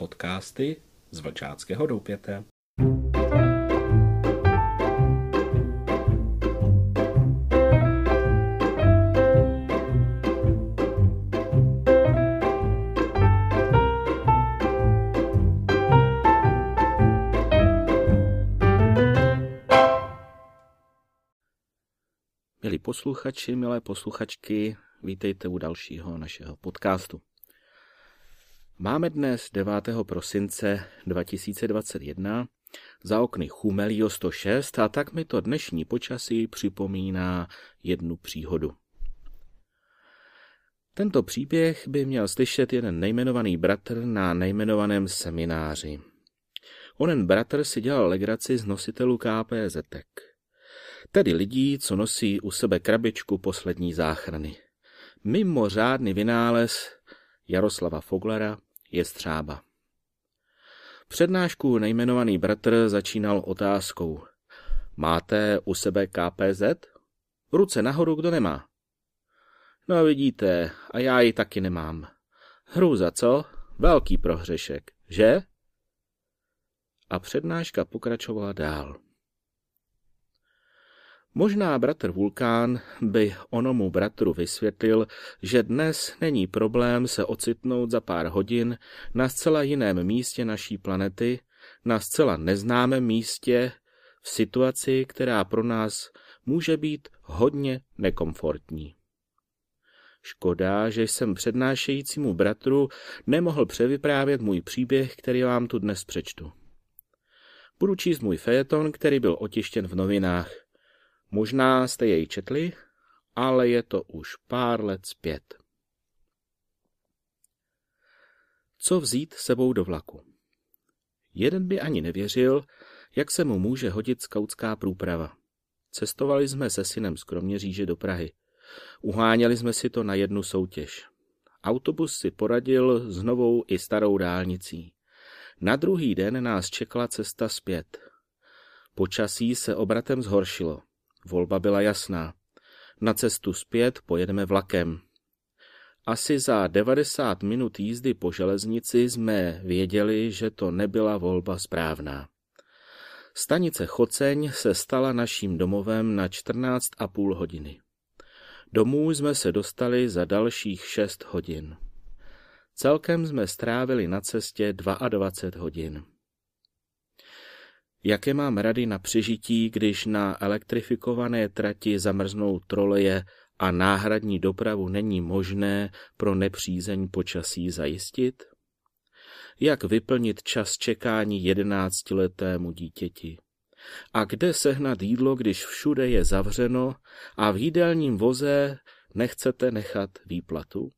Podcasty z Vlčáckého doupěte. Milí posluchači, milé posluchačky, vítejte u dalšího našeho podcastu. Máme dnes 9. prosince 2021, za okny Chumelio 106 a tak mi to dnešní počasí připomíná jednu příhodu. Tento příběh by měl slyšet jeden nejmenovaný bratr na nejmenovaném semináři. Onen bratr si dělal legraci z nositelů KPZek, tedy lidí, co nosí u sebe krabičku poslední záchrany. Mimořádný vynález Jaroslava Foglera je střába. Přednášku nejmenovaný bratr začínal otázkou. Máte u sebe KPZ? Ruce nahoru, kdo nemá? No vidíte, a já ji taky nemám. Hrůza, co? Velký prohřešek, že? A přednáška pokračovala dál. Možná bratr Vulkán by onomu bratru vysvětlil, že dnes není problém se ocitnout za pár hodin na zcela jiném místě naší planety, na zcela neznámém místě, v situaci, která pro nás může být hodně nekomfortní. Škoda, že jsem přednášejícímu bratru nemohl převyprávět můj příběh, který vám tu dnes přečtu. Budu číst můj fejeton, který byl otištěn v novinách – Možná jste jej četli, ale je to už pár let zpět. Co vzít sebou do vlaku? Jeden by ani nevěřil, jak se mu může hodit skautská průprava. Cestovali jsme se synem z Kroměříže do Prahy. Uháněli jsme si to na jednu soutěž. Autobus si poradil s novou i starou dálnicí. Na druhý den nás čekala cesta zpět. Počasí se obratem zhoršilo. Volba byla jasná. Na cestu zpět pojedeme vlakem. Asi za 90 minut jízdy po železnici jsme věděli, že to nebyla volba správná. Stanice Choceň se stala naším domovem na 14,5 hodiny. Domů jsme se dostali za dalších 6 hodin. Celkem jsme strávili na cestě 22 hodin. Jaké mám rady na přežití, když na elektrifikované trati zamrznou troleje a náhradní dopravu není možné pro nepřízeň počasí zajistit? Jak vyplnit čas čekání jedenáctiletému dítěti? A kde sehnat jídlo, když všude je zavřeno a v jídelním voze nechcete nechat výplatu?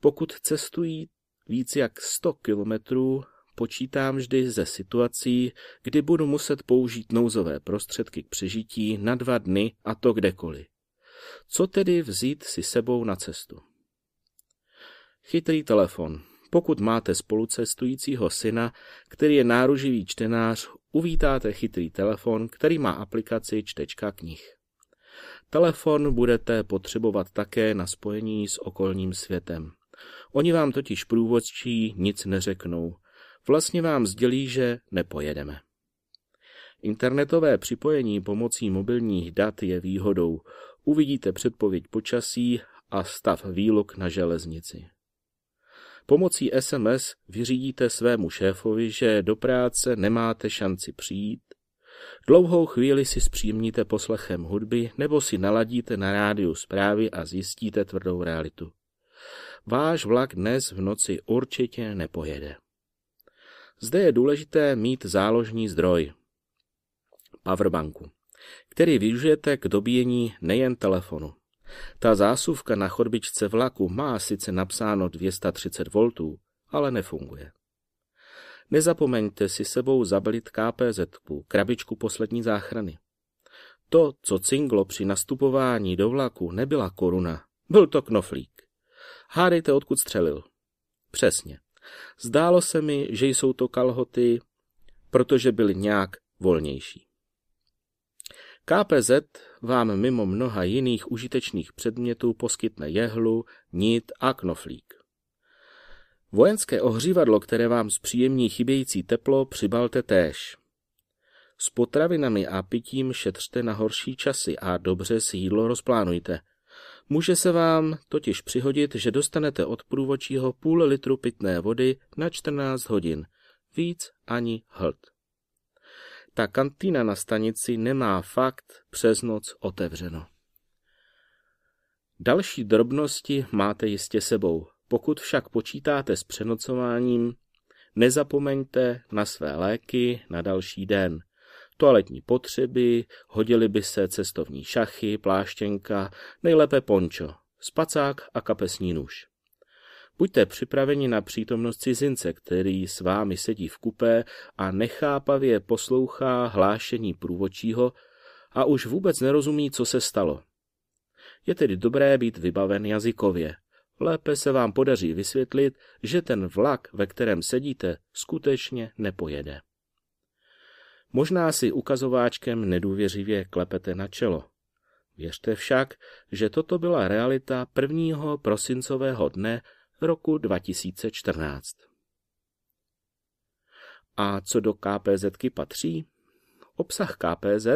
Pokud cestují víc jak 100 kilometrů, počítám vždy ze situací, kdy budu muset použít nouzové prostředky k přežití na dva dny a to kdekoliv. Co tedy vzít si sebou na cestu? Chytrý telefon. Pokud máte spolucestujícího syna, který je náruživý čtenář, uvítáte chytrý telefon, který má aplikaci čtečka knih. Telefon budete potřebovat také na spojení s okolním světem. Oni vám totiž průvodčí nic neřeknou, vlastně vám sdělí, že nepojedeme. Internetové připojení pomocí mobilních dat je výhodou. Uvidíte předpověď počasí a stav výluk na železnici. Pomocí SMS vyřídíte svému šéfovi, že do práce nemáte šanci přijít. Dlouhou chvíli si zpříjemníte poslechem hudby nebo si naladíte na rádiu zprávy a zjistíte tvrdou realitu. Váš vlak dnes v noci určitě nepojede. Zde je důležité mít záložní zdroj, powerbanku, který využijete k dobíjení nejen telefonu. Ta zásuvka na chodbičce vlaku má sice napsáno 230 V, ale nefunguje. Nezapomeňte si sebou zabalit KPZ, krabičku poslední záchrany. To, co cinglo při nastupování do vlaku, nebyla koruna, byl to knoflík. Hádejte, odkud střelil. Přesně. Zdálo se mi, že jsou to kalhoty, protože byly nějak volnější. KPZ vám mimo mnoha jiných užitečných předmětů poskytne jehlu, nit a knoflík. Vojenské ohřívadlo, které vám zpříjemní chybějící teplo, přibalte též. S potravinami a pitím šetřte na horší časy a dobře si jídlo rozplánujte. Může se vám totiž přihodit, že dostanete od průvočího půl litru pitné vody na 14 hodin. Víc ani hlad. Ta kantýna na stanici nemá fakt přes noc otevřeno. Další drobnosti máte jistě sebou. Pokud však počítáte s přenocováním, nezapomeňte na své léky na další den. Toaletní potřeby, hodily by se cestovní šachy, pláštěnka, nejlépe pončo, spacák a kapesní nůž. Buďte připraveni na přítomnost cizince, který s vámi sedí v kupé a nechápavě poslouchá hlášení průvočího a už vůbec nerozumí, co se stalo. Je tedy dobré být vybaven jazykově. Lépe se vám podaří vysvětlit, že ten vlak, ve kterém sedíte, skutečně nepojede. Možná si ukazováčkem nedůvěřivě klepete na čelo. Věřte však, že toto byla realita 1. prosincového dne roku 2014. A co do KPZky patří? Obsah KPZ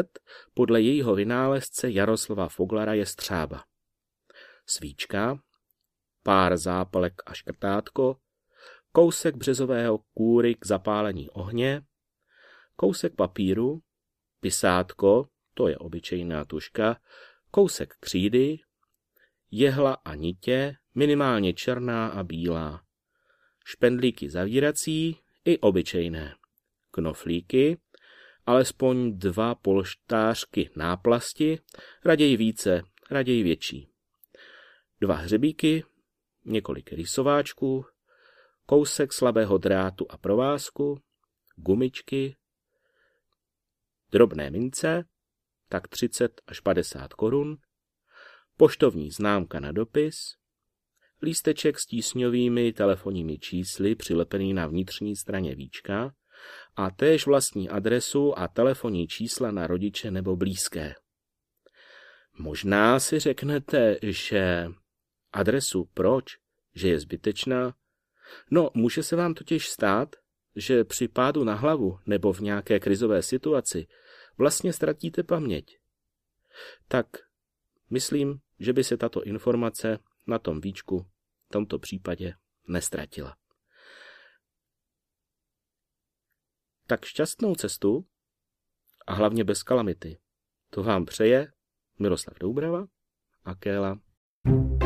podle jejího vynálezce Jaroslava Foglara je střába. Svíčka, pár zápalek a škrtátko, kousek březového kůry k zapálení ohně, kousek papíru, pisátko, to je obyčejná tuška, kousek křídy, jehla a nitě, minimálně černá a bílá, špendlíky zavírací i obyčejné, knoflíky, alespoň dva polštářky náplasti, raději více, raději větší. Dva hřebíky, několik rysováčků, kousek slabého drátu a provázku, gumičky, drobné mince, tak 30 až 50 korun, poštovní známka na dopis, lísteček s tísňovými telefonními čísly přilepený na vnitřní straně víčka a též vlastní adresu a telefonní čísla na rodiče nebo blízké. Možná si řeknete, že adresu proč, že je zbytečná? No, může se vám totiž stát, že při pádu na hlavu nebo v nějaké krizové situaci vlastně ztratíte paměť. Tak myslím, že by se tato informace na tom víčku v tomto případě nestratila. Tak šťastnou cestu a hlavně bez kalamity. To vám přeje Miroslav Doubrava a Kéla. thank you